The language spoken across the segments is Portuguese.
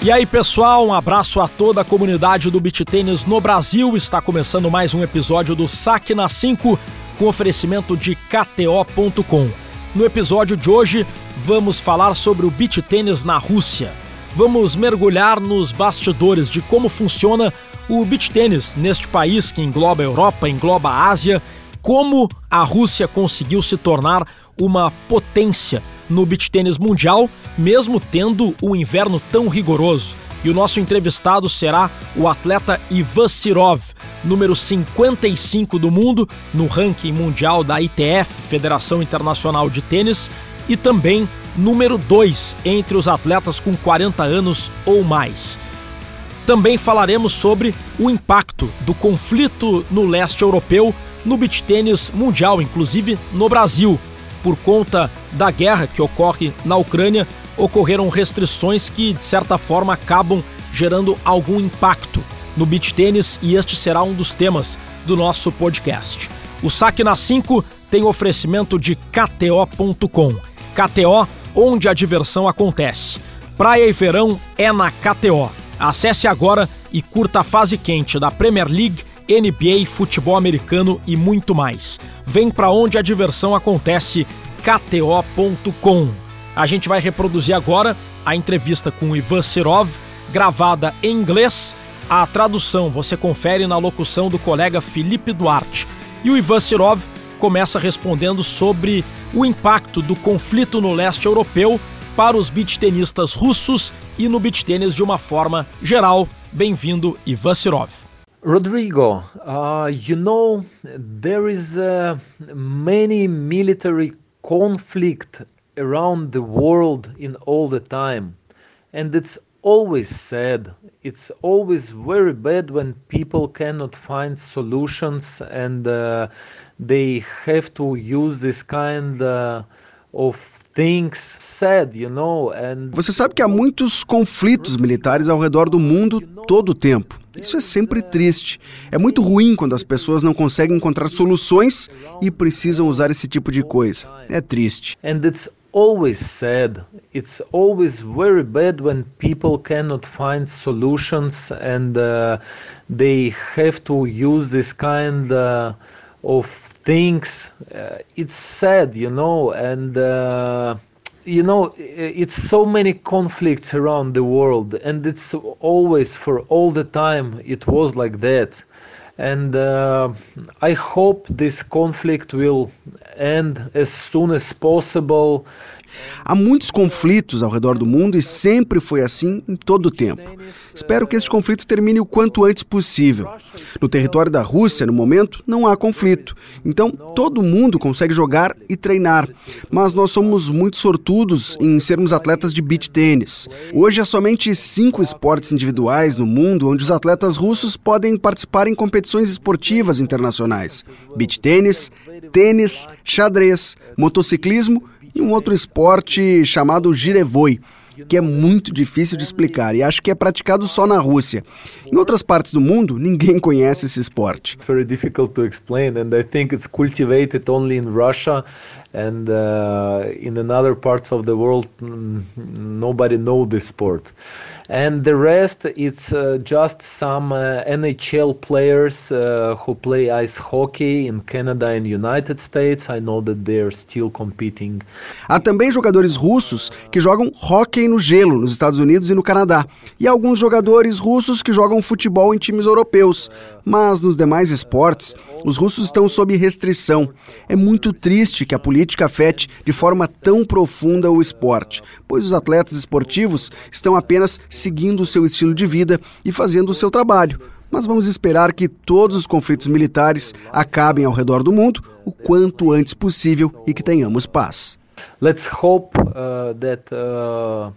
E aí, pessoal, um abraço a toda a comunidade do beach tênis no Brasil. Está começando mais um episódio do Saque na 5 com oferecimento de KTO.com. No episódio de hoje, vamos falar sobre o beach tênis na Rússia. Vamos mergulhar nos bastidores de como funciona o beach tênis neste país que engloba a Europa, engloba a Ásia, como a Rússia conseguiu se tornar uma potência no beach tênis mundial, mesmo tendo um inverno tão rigoroso. E o nosso entrevistado será o atleta Ivan Sirov, número 55 do mundo no ranking mundial da ITF, Federação Internacional de Tênis, e também número 2 entre os atletas com 40 anos ou mais. Também falaremos sobre o impacto do conflito no leste europeu no beach tênis mundial, inclusive no Brasil, por conta da guerra que ocorre na Ucrânia, ocorreram restrições que, de certa forma, acabam gerando algum impacto no beach tênis e este será um dos temas do nosso podcast. O Saque na 5 tem oferecimento de KTO.com. KTO, onde a diversão acontece. Praia e verão é na KTO. Acesse agora e curta a fase quente da Premier League NBA, futebol americano e muito mais. Vem para onde a diversão acontece, kto.com. A gente vai reproduzir agora a entrevista com Ivan Serov, gravada em inglês. A tradução você confere na locução do colega Felipe Duarte. E o Ivan Serov começa respondendo sobre o impacto do conflito no leste europeu para os beach tenistas russos e no beach tênis de uma forma geral. Bem-vindo, Ivan Serov. Rodrigo, uh, you know there is uh, many military conflict around the world in all the time, and it's always sad. It's always very bad when people cannot find solutions and uh, they have to use this kind uh, of things sad, you know, and Você sabe que há muitos conflitos militares ao redor do mundo todo o tempo. Isso é sempre triste. É muito ruim quando as pessoas não conseguem encontrar soluções e precisam usar esse tipo de coisa. É triste. And it's always sad. It's always very bad when people cannot find solutions and uh, they have to use this kind uh, of things. Uh, it's sad, you know, and uh, you know it's so many conflicts around the world and it's always for all the time it was like that and uh, i hope this conflict will end as soon as possible Há muitos conflitos ao redor do mundo e sempre foi assim em todo o tempo. Espero que este conflito termine o quanto antes possível. No território da Rússia, no momento, não há conflito. Então, todo mundo consegue jogar e treinar. Mas nós somos muito sortudos em sermos atletas de beach tênis. Hoje há somente cinco esportes individuais no mundo onde os atletas russos podem participar em competições esportivas internacionais: beach tênis, tênis, xadrez, motociclismo e um outro esporte chamado girevoi, que é muito difícil de explicar e acho que é praticado só na Rússia. Em outras partes do mundo, ninguém conhece esse esporte. It's very difficult to explain and I think it's cultivated only in Russia and uh, in another parts of the world nobody know this sport. And the rest it's uh, just some uh, NHL players uh, who play ice hockey in Canada and United States. I know that they're still competing. Há também jogadores russos que jogam hockey no gelo nos Estados Unidos e no Canadá, e alguns jogadores russos que jogam futebol em times europeus. Mas nos demais esportes, os russos estão sob restrição. É muito triste que a política afete de forma tão profunda o esporte, pois os atletas esportivos estão apenas seguindo o seu estilo de vida e fazendo o seu trabalho. Mas vamos esperar que todos os conflitos militares acabem ao redor do mundo o quanto antes possível e que tenhamos paz. Let's hope uh, that uh,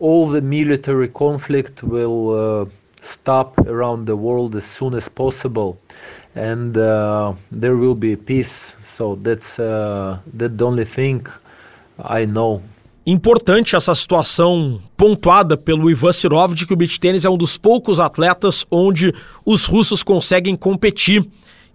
all the military conflict will uh, stop around the world as soon as possible and uh, there will be peace. So that's uh, that's the only thing I know. Importante essa situação pontuada pelo Ivan Sirov de que o beach tênis é um dos poucos atletas onde os russos conseguem competir.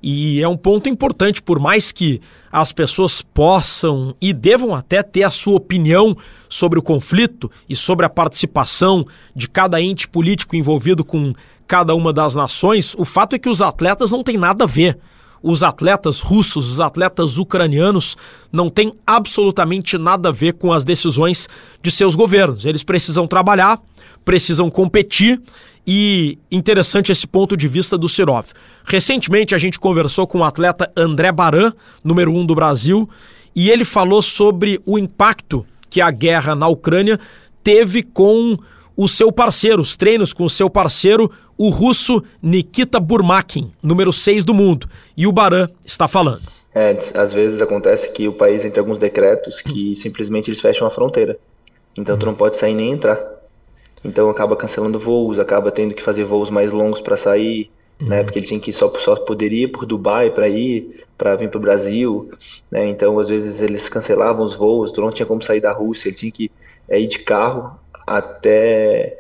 E é um ponto importante, por mais que as pessoas possam e devam até ter a sua opinião sobre o conflito e sobre a participação de cada ente político envolvido com cada uma das nações, o fato é que os atletas não têm nada a ver. Os atletas russos, os atletas ucranianos não têm absolutamente nada a ver com as decisões de seus governos. Eles precisam trabalhar, precisam competir e interessante esse ponto de vista do Sirov. Recentemente a gente conversou com o atleta André Baran, número um do Brasil, e ele falou sobre o impacto que a guerra na Ucrânia teve com o seu parceiro, os treinos com o seu parceiro, o russo Nikita Burmakin, número 6 do mundo. E o Baran está falando. É, às vezes acontece que o país tem alguns decretos que simplesmente eles fecham a fronteira. Então tu não pode sair nem entrar. Então acaba cancelando voos, acaba tendo que fazer voos mais longos para sair, uhum. né? Porque ele tinha que só só poderia ir por Dubai para ir, para vir para o Brasil, né? Então às vezes eles cancelavam os voos, tu não tinha como sair da Rússia, ele tinha que é, ir de carro até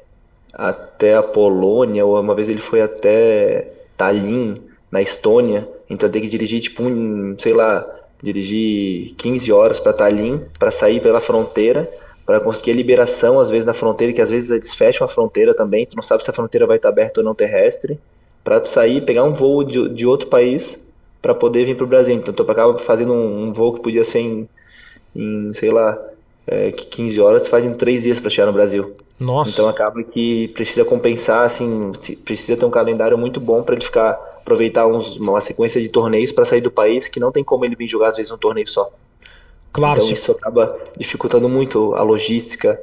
até a Polônia, ou uma vez ele foi até Tallinn, na Estônia, então tem que dirigir tipo um, sei lá, dirigir 15 horas para Tallinn para sair pela fronteira para conseguir a liberação, às vezes, na fronteira, que às vezes eles fecham a fronteira também, tu não sabe se a fronteira vai estar aberta ou não terrestre, para tu sair pegar um voo de, de outro país para poder vir para o Brasil. Então tu acaba fazendo um, um, voo que podia ser em, em sei lá, é, 15 horas, tu faz em 3 dias para chegar no Brasil. Nossa. Então acaba que precisa compensar, assim, precisa ter um calendário muito bom para ele ficar aproveitar uns, uma sequência de torneios para sair do país, que não tem como ele vir jogar às vezes um torneio só. Claro, então isso acaba dificultando muito a logística,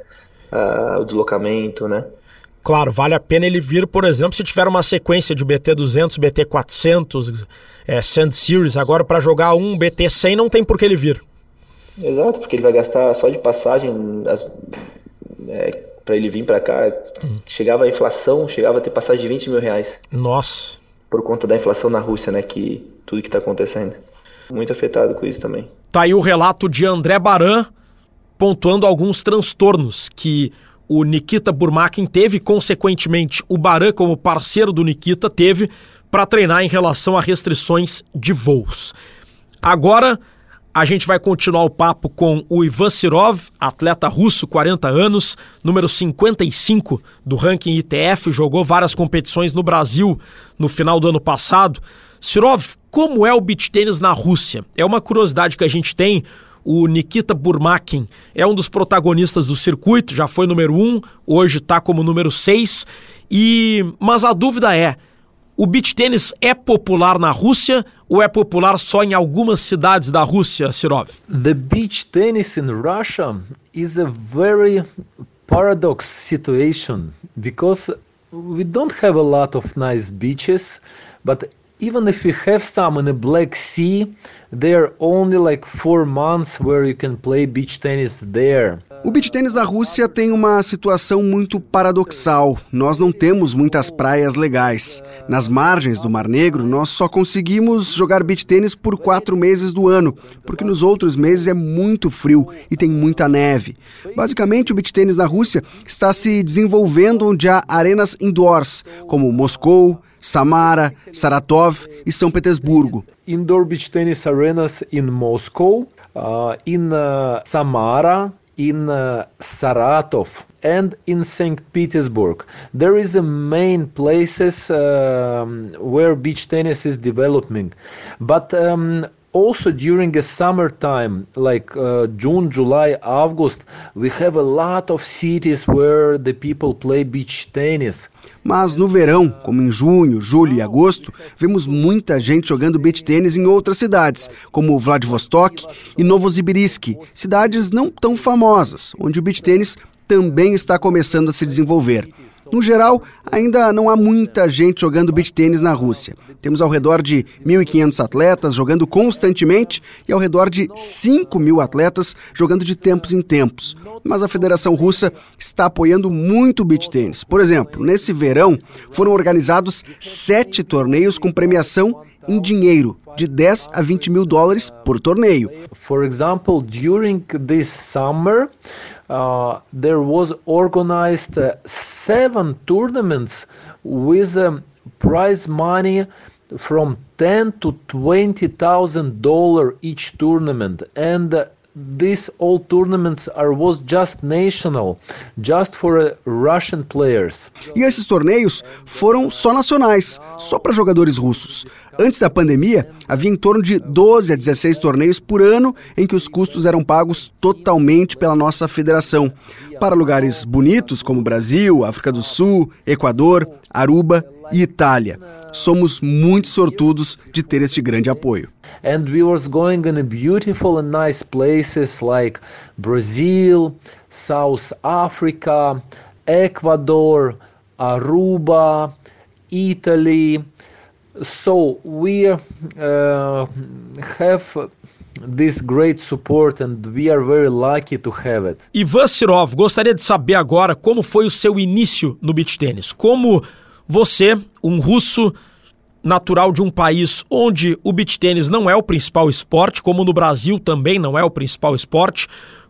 uh, o deslocamento, né? Claro, vale a pena ele vir, por exemplo, se tiver uma sequência de BT200, BT400, é, Sand Series, agora para jogar um BT100 não tem por que ele vir. Exato, porque ele vai gastar só de passagem, é, para ele vir para cá, hum. chegava a inflação, chegava a ter passagem de 20 mil reais. Nossa. Por conta da inflação na Rússia, né, que tudo que está acontecendo. Muito afetado com isso também. Tá aí o relato de André Baran pontuando alguns transtornos que o Nikita Burmakin teve, consequentemente, o Baran, como parceiro do Nikita, teve para treinar em relação a restrições de voos. Agora, a gente vai continuar o papo com o Ivan Sirov, atleta russo, 40 anos, número 55 do ranking ITF, jogou várias competições no Brasil no final do ano passado. Sirov, como é o beach tênis na Rússia? É uma curiosidade que a gente tem. O Nikita Burmakin é um dos protagonistas do circuito, já foi número um, hoje está como número seis. E mas a dúvida é: o beach tênis é popular na Rússia ou é popular só em algumas cidades da Rússia, Sirov? The beach tennis in Russia is a very paradox situation because we don't have a lot of nice beaches, but even if you have some in the Black Sea, there are only like four months where you can play beach tennis there. O beach tênis da Rússia tem uma situação muito paradoxal. Nós não temos muitas praias legais. Nas margens do Mar Negro, nós só conseguimos jogar beach tênis por quatro meses do ano, porque nos outros meses é muito frio e tem muita neve. Basicamente, o beach tênis da Rússia está se desenvolvendo onde há arenas indoors, como Moscou, Samara, Saratov e São Petersburgo. Indoor beach tennis arenas in Moscow, uh, in uh, Samara, in uh, Saratov and in St. Petersburg. There is a main places um, where beach tennis is developing, but um, also during the summertime like uh, june july august we have a lot of cities where the people play beach tennis. Mas no verão como em junho julho e agosto vemos muita gente jogando beach tênis em outras cidades como Vladivostok e Novosibirsk cidades não tão famosas onde o beach tênis também está começando a se desenvolver no geral, ainda não há muita gente jogando beach tênis na Rússia. Temos ao redor de 1.500 atletas jogando constantemente e ao redor de 5 mil atletas jogando de tempos em tempos. Mas a Federação Russa está apoiando muito o beach tênis. Por exemplo, nesse verão foram organizados sete torneios com premiação em dinheiro, de 10 a 20 mil dólares por torneio. For example, during this uh, there was organized uh, seven tournaments with um, prize money from 10 to 20,000 dollar each tournament. And uh, these all tournaments are was just national, just for uh, Russian players. E esses torneios foram só nacionais, só para jogadores russos. Antes da pandemia, havia em torno de 12 a 16 torneios por ano em que os custos eram pagos totalmente pela nossa federação, para lugares bonitos como Brasil, África do Sul, Equador, Aruba e Itália. Somos muito sortudos de ter este grande apoio. And we was going in beautiful and nice places like Brazil, South Africa, Ecuador, Aruba, Italy. So we uh, have this great support and we are very lucky to have it. Ivan Sirov, gostaria de saber agora como foi o seu início no beach tênis. Como você, um russo natural de um país onde o beach tênis não é o principal esporte, como no Brasil também não é o principal esporte.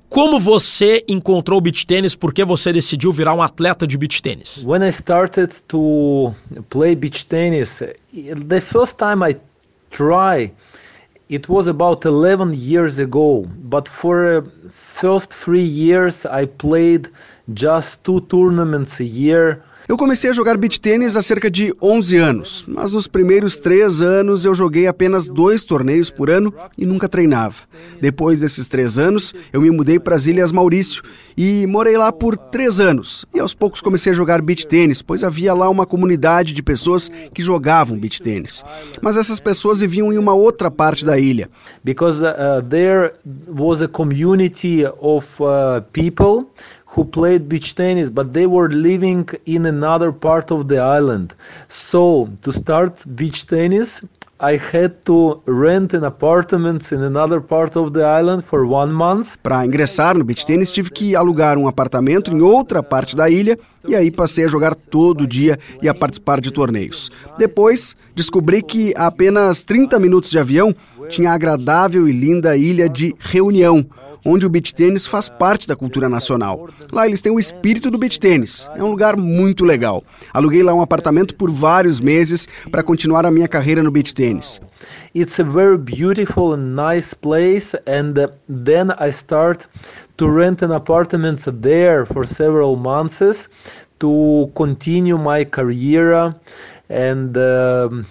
Como você encontrou o beach tênis? Por que você decidiu virar um atleta de beach tênis? When I started to play beach tennis, the first time I try, it was about 11 years ago. But for the first three years, I played just two tournaments a year. Eu comecei a jogar beach tênis há cerca de 11 anos, mas nos primeiros três anos eu joguei apenas dois torneios por ano e nunca treinava. Depois desses três anos, eu me mudei para as Ilhas Maurício e morei lá por três anos. E aos poucos comecei a jogar beach tênis, pois havia lá uma comunidade de pessoas que jogavam beach tênis. Mas essas pessoas viviam em uma outra parte da ilha. Because uh, there was a community of uh, people who played beach tennis, but they were living in another part of the island. So to start beach tennis, I had to rent an apartment in another part of the island for one month. Para ingressar no beach tennis, tive que alugar um apartamento em outra parte da ilha e aí passei a jogar todo dia e a participar de torneios. Depois, descobri que a apenas 30 minutos de avião tinha a agradável e linda ilha de Reunião, onde o beach tênis faz parte da cultura nacional. Lá eles têm o espírito do beach tênis. É um lugar muito legal. Aluguei lá um apartamento por vários meses para continuar a minha carreira no beach tênis. It's a very beautiful and nice place and uh, then I start to rent an apartment there for several months to continue my career and uh,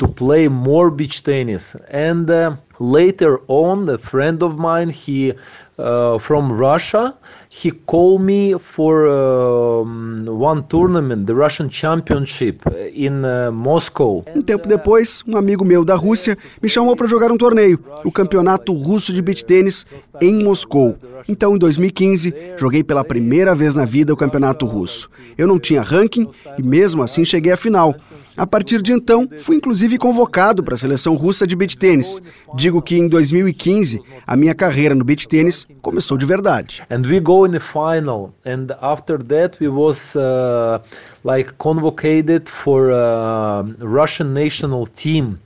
to play more beach tennis. And uh, later on, a friend of mine, he uh, from Russia, he called me for um, one tournament, the Russian Championship in uh, Moscow. Um tempo depois, um amigo meu da Rússia me chamou para jogar um torneio, o Campeonato Russo de Beach Tênis em Moscou. Então, em 2015, joguei pela primeira vez na vida o Campeonato Russo. Eu não tinha ranking e mesmo assim cheguei à final. A partir de então, fui inclusive convocado para a seleção russa de beach tênis. Digo que em 2015 a minha carreira no beach tênis começou de verdade. And we go in the final and after that we was uh, like convocated for a Russian national team.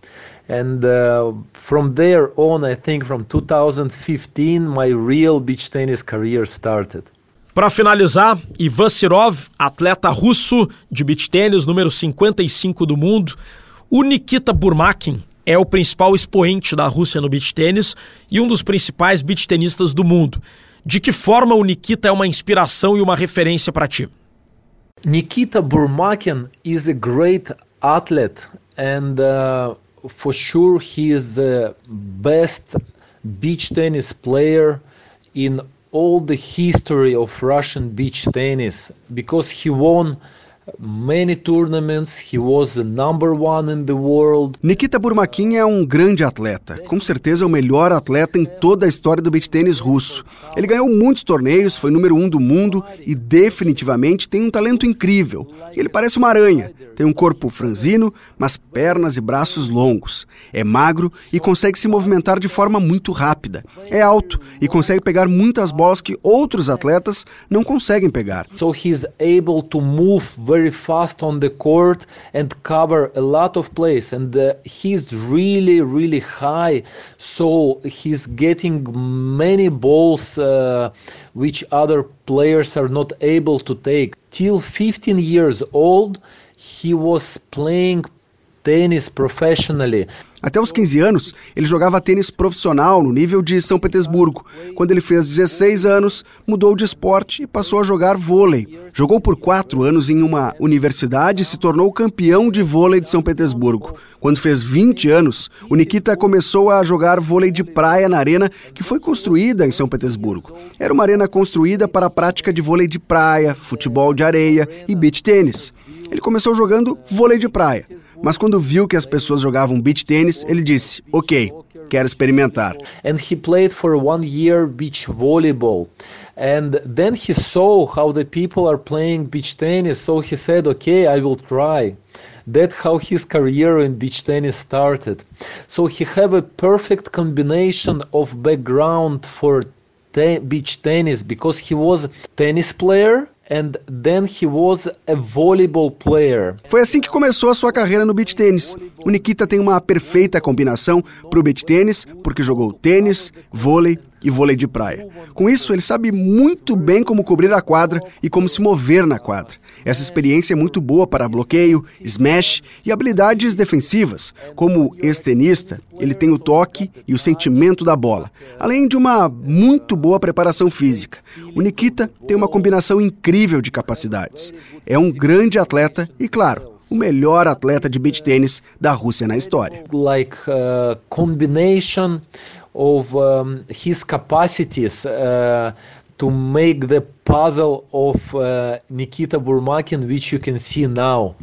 And uh, from there on, I think from 2015, my real beach tennis career started. Para finalizar, Ivan Sirov, atleta russo de beach tênis, número 55 do mundo. O Nikita Burmakin é o principal expoente da Rússia no beach tênis e um dos principais beach tenistas do mundo. De que forma o Nikita é uma inspiração e uma referência para ti? Nikita Burmakin is a great athlete and uh, for sure he is the best beach tennis player in all the history of Russian beach tennis because he won many tournaments, he was the number one in the world. Nikita Burmakin é um grande atleta, com certeza o melhor atleta em toda a história do beach tênis russo. Ele ganhou muitos torneios, foi número um do mundo e definitivamente tem um talento incrível. Ele parece uma aranha, tem um corpo franzino, mas pernas e braços longos. É magro e consegue se movimentar de forma muito rápida. É alto e consegue pegar muitas bolas que outros atletas não conseguem pegar. So he's able to move very fast on the court and cover a lot of place and uh, he's really really high. So he's getting many balls uh, which other players are not able to take. Till 15 years old he was playing professionally. Até os 15 anos, ele jogava tênis profissional no nível de São Petersburgo. Quando ele fez 16 anos, mudou de esporte e passou a jogar vôlei. Jogou por quatro anos em uma universidade e se tornou campeão de vôlei de São Petersburgo. Quando fez 20 anos, o Nikita começou a jogar vôlei de praia na arena que foi construída em São Petersburgo. Era uma arena construída para a prática de vôlei de praia, futebol de areia e beach tênis. Ele começou jogando vôlei de praia. Mas quando viu que as pessoas jogavam beach tênis, ele disse: "OK, quero experimentar." And he played for one year beach volleyball. And then he saw how the people are playing beach tennis, so he said, "Okay, I will try." That's how his career in beach tennis started. So he have a perfect combination of background for te beach tennis because he was tennis player and then he was a volleyball player. Foi assim que começou a sua carreira no beach tênis. O Nikita tem uma perfeita combinação para o beach tênis, porque jogou tênis, vôlei e vôlei de praia. Com isso, ele sabe muito bem como cobrir a quadra e como se mover na quadra. Essa experiência é muito boa para bloqueio, smash e habilidades defensivas. Como ex-tenista, ele tem o toque e o sentimento da bola, além de uma muito boa preparação física. O Nikita tem uma combinação incrível de capacidades. É um grande atleta e, claro, o melhor atleta de beach tênis da Rússia na história. Like uh, combination of um, his capacities uh, to make the puzzle of uh, Nikita Burmakin, which you can see now.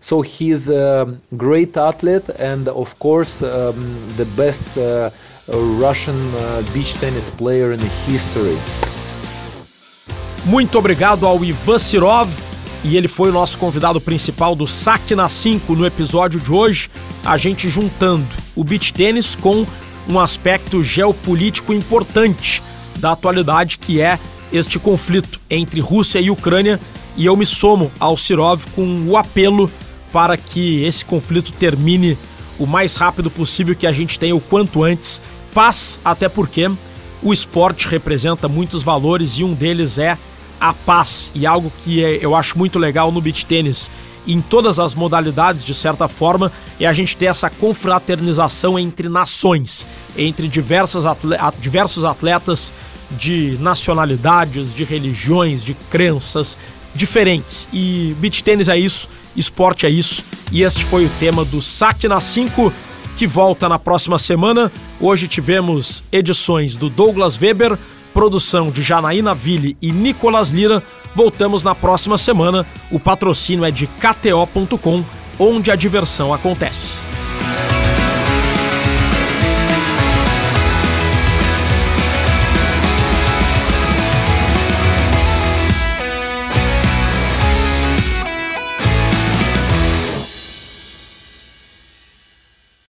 So he's a great athlete and, of course, um, the best uh, Russian uh, beach tennis player in history. Muito obrigado ao Ivan Sirov e ele foi o nosso convidado principal do Saque na 5 no episódio de hoje, a gente juntando o beach tênis com um aspecto geopolítico importante da atualidade que é este conflito entre Rússia e Ucrânia e eu me somo ao Sirov com o apelo para que esse conflito termine o mais rápido possível, que a gente tenha o quanto antes paz, até porque o esporte representa muitos valores e um deles é a paz. E algo que é, eu acho muito legal no beach tênis, em todas as modalidades, de certa forma, é a gente ter essa confraternização entre nações, entre diversas diversos atletas de nacionalidades, de religiões, de crenças diferentes. E beach tênis é isso, esporte é isso. E este foi o tema do Saque na 5, que volta na próxima semana. Hoje tivemos edições do Douglas Weber, produção de Janaína Ville e Nicolas Lira. Voltamos na próxima semana. O patrocínio é de KTO.com, onde a diversão acontece.